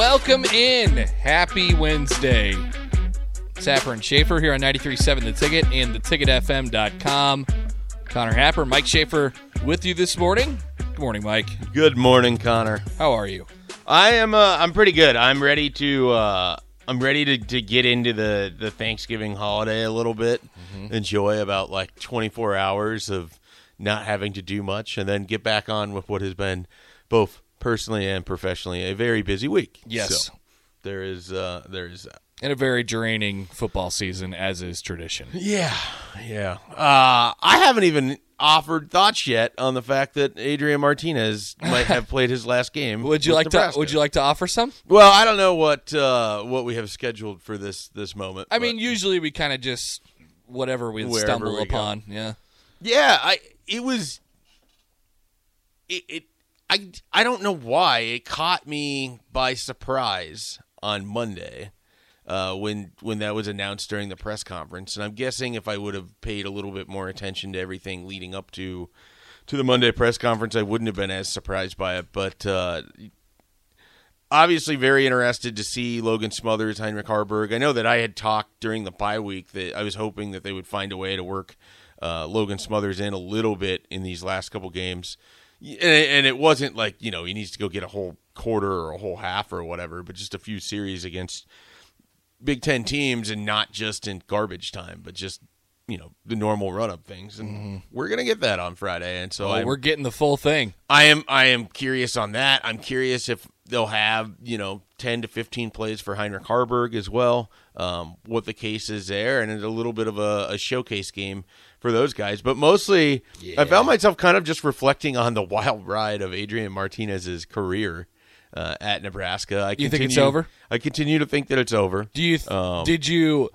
Welcome in. Happy Wednesday. Happer and Schaefer here on 93.7 The Ticket and theticketfm.com. Connor Happer, Mike Schaefer with you this morning. Good morning, Mike. Good morning, Connor. How are you? I am. Uh, I'm pretty good. I'm ready to. Uh, I'm ready to, to get into the the Thanksgiving holiday a little bit. Enjoy about like 24 hours of not having to do much, and then get back on with what has been both personally and professionally a very busy week. Yes. So, there is. Uh, there is. That. And a very draining football season, as is tradition. Yeah, yeah. Uh, I haven't even offered thoughts yet on the fact that Adrian Martinez might have played his last game. Would you like Nebraska. to? Would you like to offer some? Well, I don't know what uh, what we have scheduled for this this moment. I mean, usually we kind of just whatever we stumble we go. upon. Yeah. yeah, I it was it, it I I don't know why it caught me by surprise on Monday. Uh, when when that was announced during the press conference, and I'm guessing if I would have paid a little bit more attention to everything leading up to to the Monday press conference, I wouldn't have been as surprised by it. But uh, obviously very interested to see Logan Smothers, Heinrich Haarberg. I know that I had talked during the bye week that I was hoping that they would find a way to work uh, Logan Smothers in a little bit in these last couple games. And it, wasn't like, you know, he needs to go get a whole quarter or a whole half or whatever, but just a few series against Big Ten teams and not just in garbage time, but just, you know, the normal run up things. And we're going to get that on Friday. And so Well, Mm-hmm. we're getting the full thing. I am I am curious on that. I'm curious if they'll have you know 10 to 15 plays for Heinrich Haarberg as well. Um, what the case is there, and it's a little bit of a, a showcase game for those guys. But mostly, I found myself kind of just reflecting on the wild ride of Adrian Martinez's career. Uh, at Nebraska, I You think it's continue- over? I continue to think that it's over. Do you th- Um, did you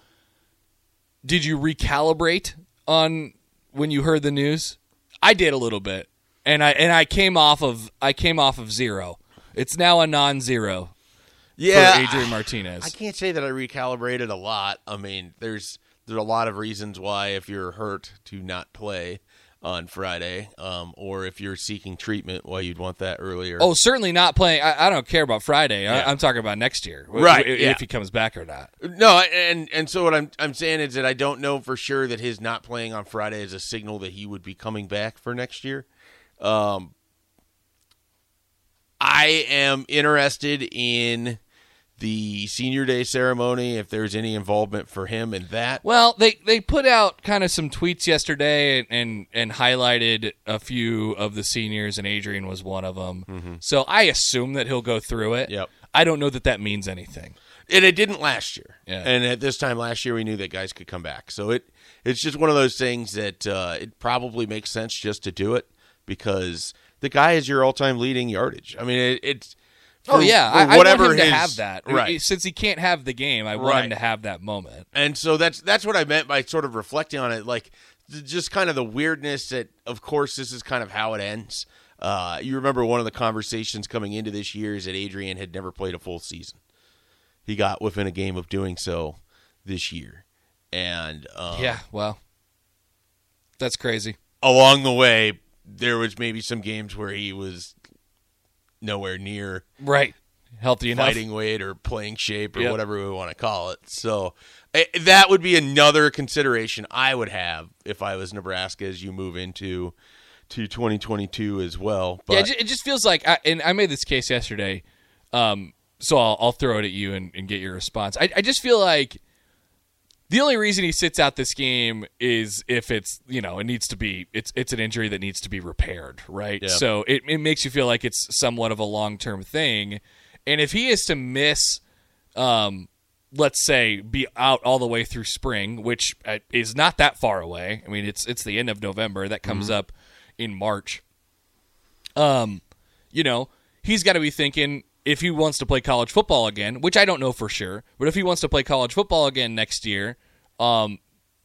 did you recalibrate on when you heard the news? I did a little bit, and I and I came off of I came off of zero. It's now a non-zero yeah, for Adrian Martinez. I can't say that I recalibrated a lot. I mean, there's there's a lot of reasons why if you're hurt to not play on Friday, um, or if you're seeking treatment, why you'd want that earlier. Oh, certainly not playing. I, I don't care about Friday. Yeah. I, I'm talking about next year, Right, w- yeah. If he comes back or not. no, and and so what I'm I'm saying is that I don't know for sure that his not playing on Friday is a signal that he would be coming back for next year. Um, I am interested in the senior day ceremony if there's any involvement for him in that. Well, they they put out kind of some tweets yesterday and, and and highlighted a few of the seniors, and Adrian was one of them. So I assume that he'll go through it. Yep. I don't know that that means anything. and it didn't last year. Yeah. And at this time last year, we knew that guys could come back. So it it's just one of those things that uh, it probably makes sense just to do it because the guy is your all time leading yardage. I mean, it, it's oh yeah, I, I want him to have that. right. Since he can't have the game, I want Right. him to have that moment. And so that's that's what I meant by sort of reflecting on it, like just kind of the weirdness that, of course, this is kind of how it ends. Uh, you remember one of the conversations coming into this year is that Adrian had never played a full season. He got within a game of doing so this year, and um, yeah, well, that's crazy. along the way, there was maybe some games where he was nowhere near Right. healthy enough. fighting weight or playing shape or Yep. whatever we want to call it. So eh, that would be another consideration I would have if I was Nebraska as you move into to 2022 as well. But yeah, it it just feels like, I, and I made this case yesterday, um, so I'll, I'll throw it at you and, and get your response. I, I just feel like the only reason he sits out this game is if it's you know it needs to be it's it's an injury that needs to be repaired, right? Yeah. So it it makes you feel like it's somewhat of a long term thing, and if he is to miss, um, let's say be out all the way through spring, which uh, is not that far away. I mean, it's it's the end of November that comes up in March. Um, you know, he's got to be thinking if he wants to play college football again, which I don't know for sure, but if he wants to play college football again next year, um,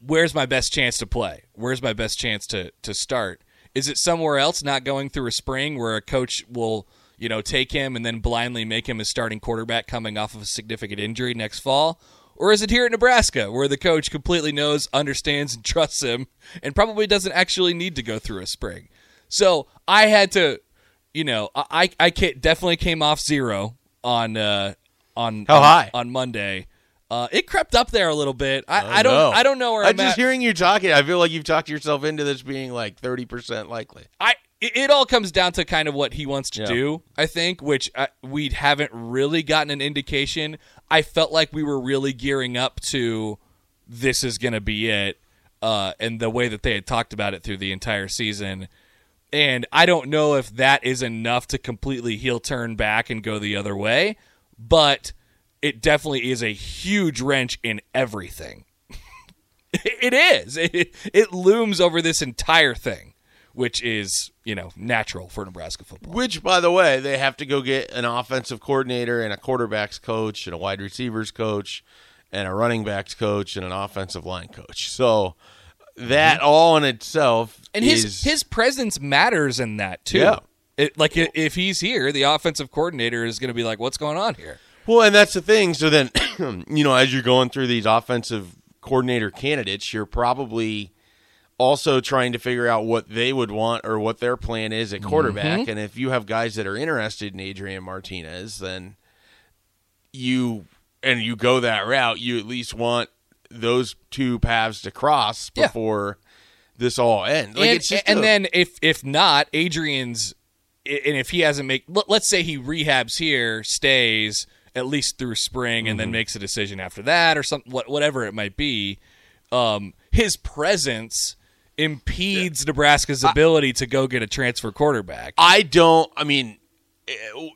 where's my best chance to play? Where's my best chance to to start? Is it somewhere else, not going through a spring where a coach will, you know, take him and then blindly make him a starting quarterback coming off of a significant injury next fall? Or is it here at Nebraska where the coach completely knows, understands, and trusts him and probably doesn't actually need to go through a spring? So I had to, you know, I I definitely came off zero on uh on How on, high? on Monday. Uh, it crept up there a little bit. I, Oh, I don't no. I don't know where I'm I'm, just at. hearing you talking. I feel like you've talked yourself into this being like 30% likely. I it, it all comes down to kind of what he wants to Yeah. do. I think, which uh, we haven't really gotten an indication. I felt like we were really gearing up to this is going to be it, uh, and the way that they had talked about it through the entire season. And I don't know if that is enough to completely heel turn back and go the other way, but it definitely is a huge wrench in everything. it is. It, it looms over this entire thing, which is, you know, natural for Nebraska football. Which, by the way, they have to go get an offensive coordinator and a quarterbacks coach and a wide receivers coach and a running backs coach and an offensive line coach. So that all in itself Mm-hmm. And his is his presence matters in that too. Yeah. It, like if he's here, the offensive coordinator is going to be like, "What's going on here?" Well, and that's the thing. So then, you know, as you're going through these offensive coordinator candidates, you're probably also trying to figure out what they would want or what their plan is at quarterback. And if you have guys that are interested in Adrian Martinez, then you and you go that route, you at least want those two paths to cross Yeah. before this all ends. Like and and a- then if if not, Adrian's and if he hasn't make let- let's say he rehabs here, stays at least through spring, and Mm-hmm. then makes a decision after that or something, whatever it might be. Um, his presence impedes Nebraska's ability to go get a transfer quarterback. I don't. I mean,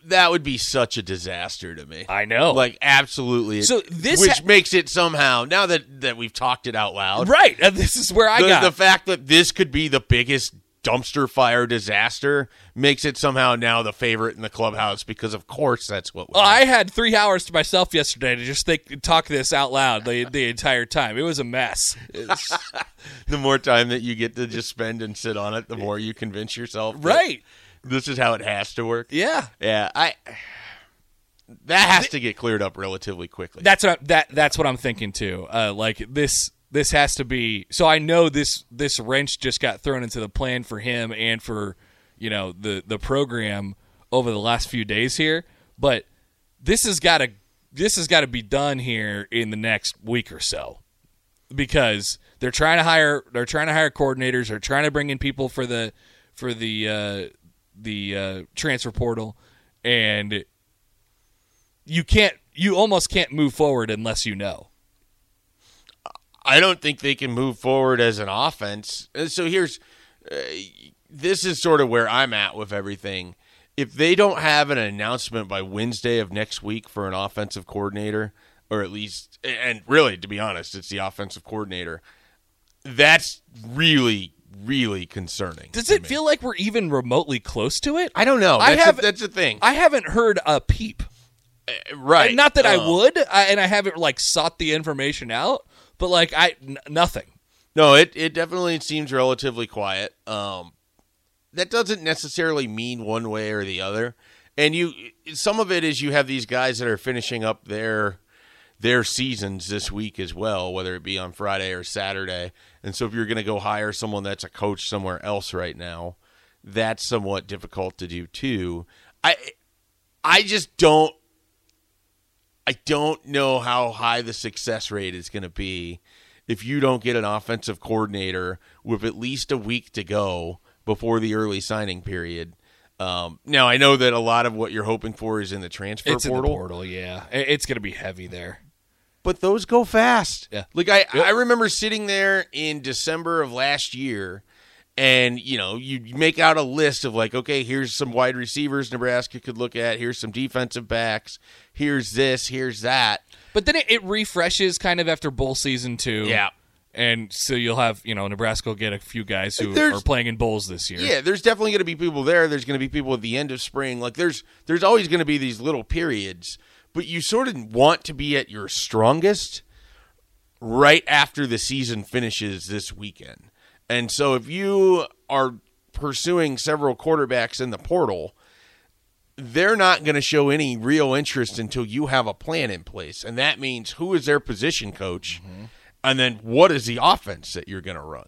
that would be such a disaster to me. I know. like absolutely. So this which ha- makes it somehow now that that we've talked it out loud, right, and this is where I The, got the fact that this could be the biggest dumpster fire disaster makes it somehow now the favorite in the clubhouse because of course that's what. We Well, I had three hours to myself yesterday to just think, talk this out loud the the entire time. It was a mess. The more time that you get to just spend and sit on it, the more you convince yourself. right? This is how it has to work. Yeah. Yeah. I. That has to get cleared up relatively quickly. That's what I, that that's what I'm thinking too. Uh, like this this has to be. So I know this this wrench just got thrown into the plan for him and for you know the the program over the last few days here, but this has got to this has got to be done here in the next week or so because they're trying to hire they're trying to hire coordinators they're trying to bring in people for the for the uh, the uh, transfer portal and you can't you almost can't move forward unless you know I don't think they can move forward as an offense. Uh, So here's uh, this is sort of where I'm at with everything. If they don't have an announcement by Wednesday of next week for an offensive coordinator, or at least, and really, to be honest, it's the offensive coordinator, that's really, really concerning. does it me. feel like we're even remotely close to it I don't know. I That's, have- a, that's the thing. i haven't heard a peep right. And not that I Um, would I, and i haven't like sought the information out but like i n- nothing No, it, it definitely seems relatively quiet. Um, that doesn't necessarily mean one way or the other. And you, some of it is you have these guys that are finishing up their their seasons this week as well, whether it be on Friday or Saturday. And so if you're going to go hire someone that's a coach somewhere else right now, that's somewhat difficult to do too. I I just don't I don't know how high the success rate is going to be if you don't get an offensive coordinator with at least a week to go before the early signing period. Um, now I know that a lot of what you're hoping for is in the transfer It's in portal, the portal, yeah. It's going to be heavy there. but those go fast. Yeah. Like I, I remember sitting there in December of last year, and you know, you make out a list of like, okay, here's some wide receivers Nebraska could look at. Here's some defensive backs. Here's this. Here's that. But then it, it refreshes kind of after bowl season too. Yeah. And so you'll have, you know, Nebraska will get a few guys who There's- are playing in bowls this year. Yeah, there's definitely going to be people there. There's going to be people at the end of spring. Like there's there's always going to be these little periods, but you sort of want to be at your strongest right after the season finishes this weekend. And so if you are pursuing several quarterbacks in the portal, they're not going to show any real interest until you have a plan in place. And that means who is their position coach mm-hmm. and then what is the offense that you're going to run.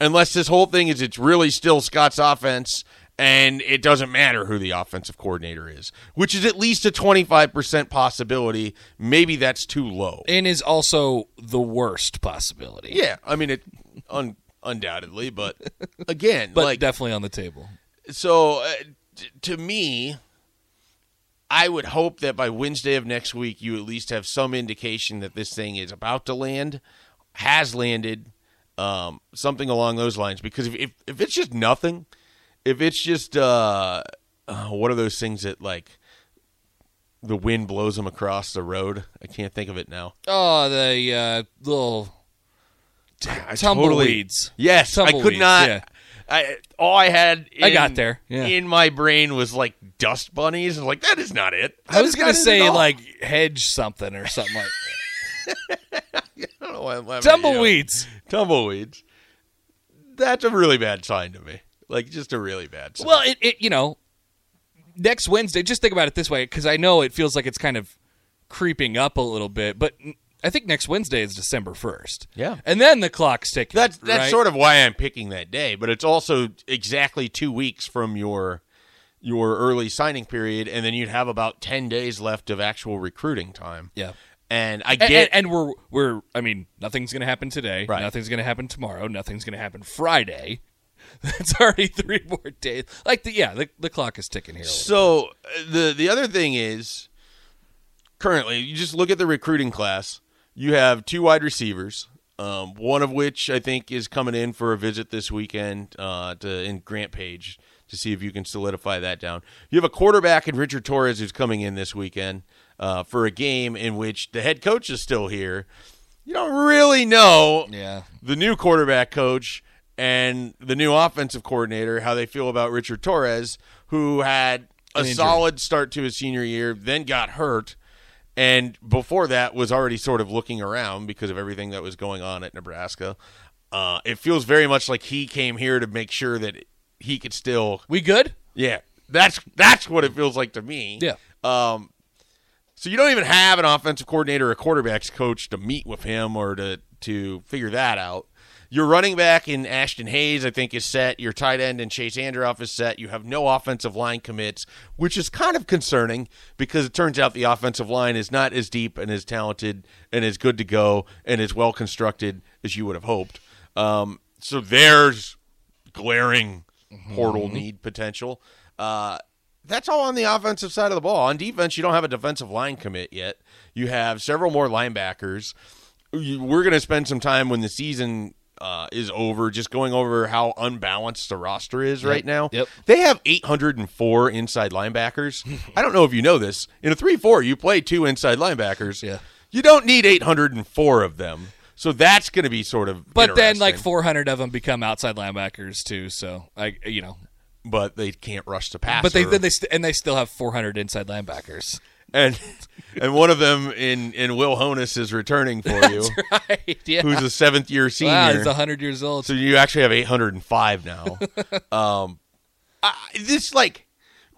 Unless this whole thing is it's really still Scott's offense and it doesn't matter who the offensive coordinator is, which is at least a 25% possibility. Maybe that's too low. And is also the worst possibility. Yeah, I mean it un- undoubtedly, but again, But like definitely on the table. so uh, t- to me I would hope that by Wednesday of next week you at least have some indication that this thing is about to land, has landed, um, something along those lines. Because if, if if it's just nothing, if it's just uh, uh, what are those things that like the wind blows them across the road? I can't think of it now. Oh, the uh, little I tumbleweeds. Yes, I could not. yeah. I all I had. In, I got there, yeah. In my brain was like dust bunnies. I was like, that is not it. I was gonna not it at say like hedge something or something like I don't know why I'm laughing at you. tumbleweeds. Tumbleweeds. That's a really bad sign to me. Like just a really bad sign. Well, it, it you know, next Wednesday. Just think about it this way, because I know it feels like it's kind of creeping up a little bit, but I think next Wednesday is December first. Yeah. and then the clock's ticking. that's that's right? sort of why I'm picking that day. But it's also exactly two weeks from your your early signing period, and then you'd have about ten days left of actual recruiting time. yeah. And I get and, and we're we're I mean nothing's going to happen today. Right. Nothing's going to happen tomorrow. Nothing's going to happen Friday. That's already three more days. Like the yeah, the, the clock is ticking here. So uh, the the other thing is currently you just look at the recruiting class. You have two wide receivers, um, one of which I think is coming in for a visit this weekend uh, to in Grant Page to see if you can solidify that down. You have a quarterback in Richard Torres who's coming in this weekend uh, for a game in which the head coach is still here. You don't really know Yeah. the new quarterback coach and the new offensive coordinator how they feel about Richard Torres, who had a solid start to his senior year, then got hurt, and before that was already sort of looking around because of everything that was going on at Nebraska. Uh, it feels very much like he came here to make sure that he could still We good? yeah, that's that's what it feels like to me. Yeah. Um, so you don't even have an offensive coordinator or a quarterbacks coach to meet with him or to to figure that out. Your running back in Ashton Hayes, I think, is set. Your tight end in Chase Androff is set. You have no offensive line commits, which is kind of concerning because it turns out the offensive line is not as deep and as talented and as good to go and as well constructed as you would have hoped. Um, so there's glaring portal need potential. Uh, that's all on the offensive side of the ball. On defense, you don't have a defensive line commit yet. You have several more linebackers. We're going to spend some time when the season uh, is over just going over how unbalanced the roster is right now. Yep. They have 804 inside linebackers. I don't know if you know this. In a 3 4, you play two inside linebackers. Yeah. You don't need 804 of them. So that's going to be sort of. But then like 400 of them become outside linebackers too. So I you know, But they can't rush the pass. but they then they st- and they still have 400 inside linebackers. And and one of them in in Will Honas is returning for you, right. Yeah. who's a seventh year senior. wow, he's 100 years old. so you actually have 805 now. um, I, this like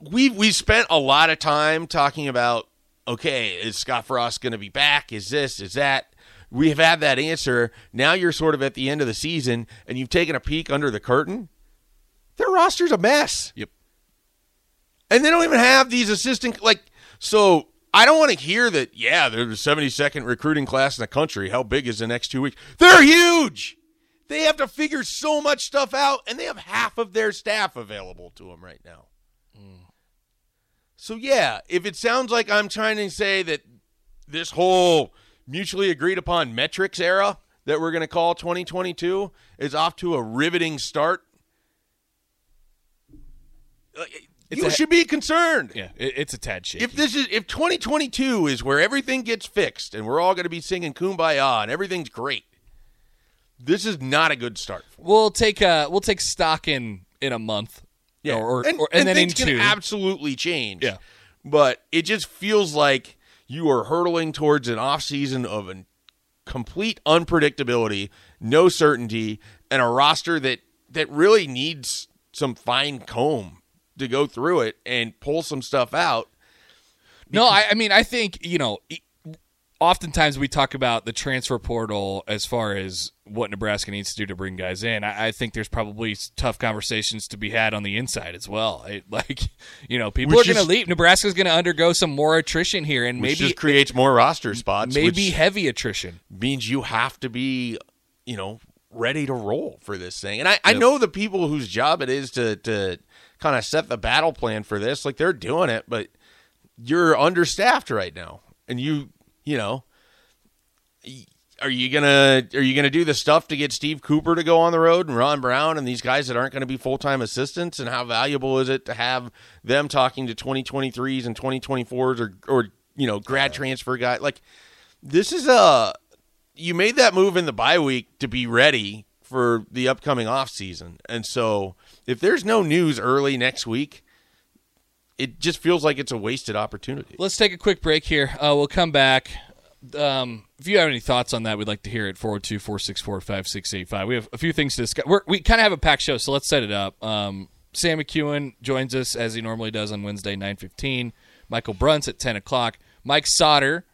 we we spent a lot of time talking about. Okay, is Scott Frost going to be back? Is this? Is that? We have had that answer. Now you're sort of at the end of the season, and you've taken a peek under the curtain. Their roster's a mess. Yep. and they don't even have these assistant like so I don't want to hear that. Yeah, they're the 72nd recruiting class in the country. How big is the next two weeks? They're huge. They have to figure so much stuff out, and they have half of their staff available to them right now. So yeah, if it sounds like I'm trying to say that this whole mutually agreed upon metrics era that we're going to call 2022 is off to a riveting start, uh, It's you a- should be concerned. Yeah, it, it's a tad shaky. If this is if 2022 is where everything gets fixed and we're all going to be singing "Kumbaya" and everything's great, this is not a good start. For we'll take uh we'll take stock in in a month. or, or, and, or- and and then in things can two. absolutely change. Yeah. but it just feels like you are hurtling towards an off season of a complete unpredictability, no certainty, and a roster that that really needs some fine comb to go through it and pull some stuff out. No, I, I mean, I think you know. Oftentimes, we talk about the transfer portal as far as what Nebraska needs to do to bring guys in. I, I think there's probably tough conversations to be had on the inside as well. I, like, you know, people Which are going to leave. Nebraska's going to undergo some more attrition here, and Which maybe just creates more roster spots. maybe heavy attrition. means you have to be, you know, ready to roll for this thing. And I, I know the people whose job it is to to kind of set the battle plan for this, like they're doing it, but you're understaffed right now. And you you know are you gonna are you gonna do the stuff to get Steve Cooper to go on the road and Ron Brown and these guys that aren't going to be full time assistants? And how valuable is it to have them talking to 2023s and 2024s or or you know grad transfer guy? Like this is a you made that move in the bye week to be ready for the upcoming off season, and so if there's no news early next week, it just feels like it's a wasted opportunity. Let's take a quick break here. Uh, we'll come back. Um, if you have any thoughts on that, we'd like to hear it. 402 464 5685. We have a few things to discuss. We're, we kind of have a packed show, so let's set it up. Um, Sam McKewon joins us as he normally does on Wednesday, 9.15. Michael Brunts at 10 o'clock. Mike Sauter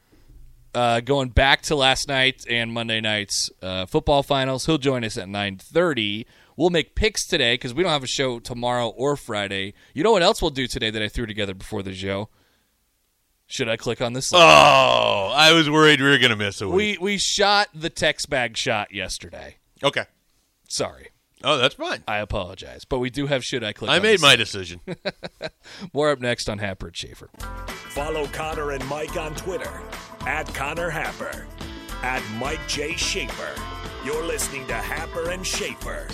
uh, going back to last night and Monday night's uh, football finals. He'll join us at 9.30. We'll make picks today because we don't have a show tomorrow or Friday. You know what else we'll do today that I threw together before the show? Should I click on this? link? Oh, I was worried we were going to miss a week. We we shot the text bag shot yesterday. okay. Sorry. Oh, that's fine. I apologize. But we do have should I click I on made this? my decision. More up next on Happer Schaefer. Follow Connor and Mike on Twitter at Connor Happer, at Mike J. Schaefer. You're listening to Happer and Schaefer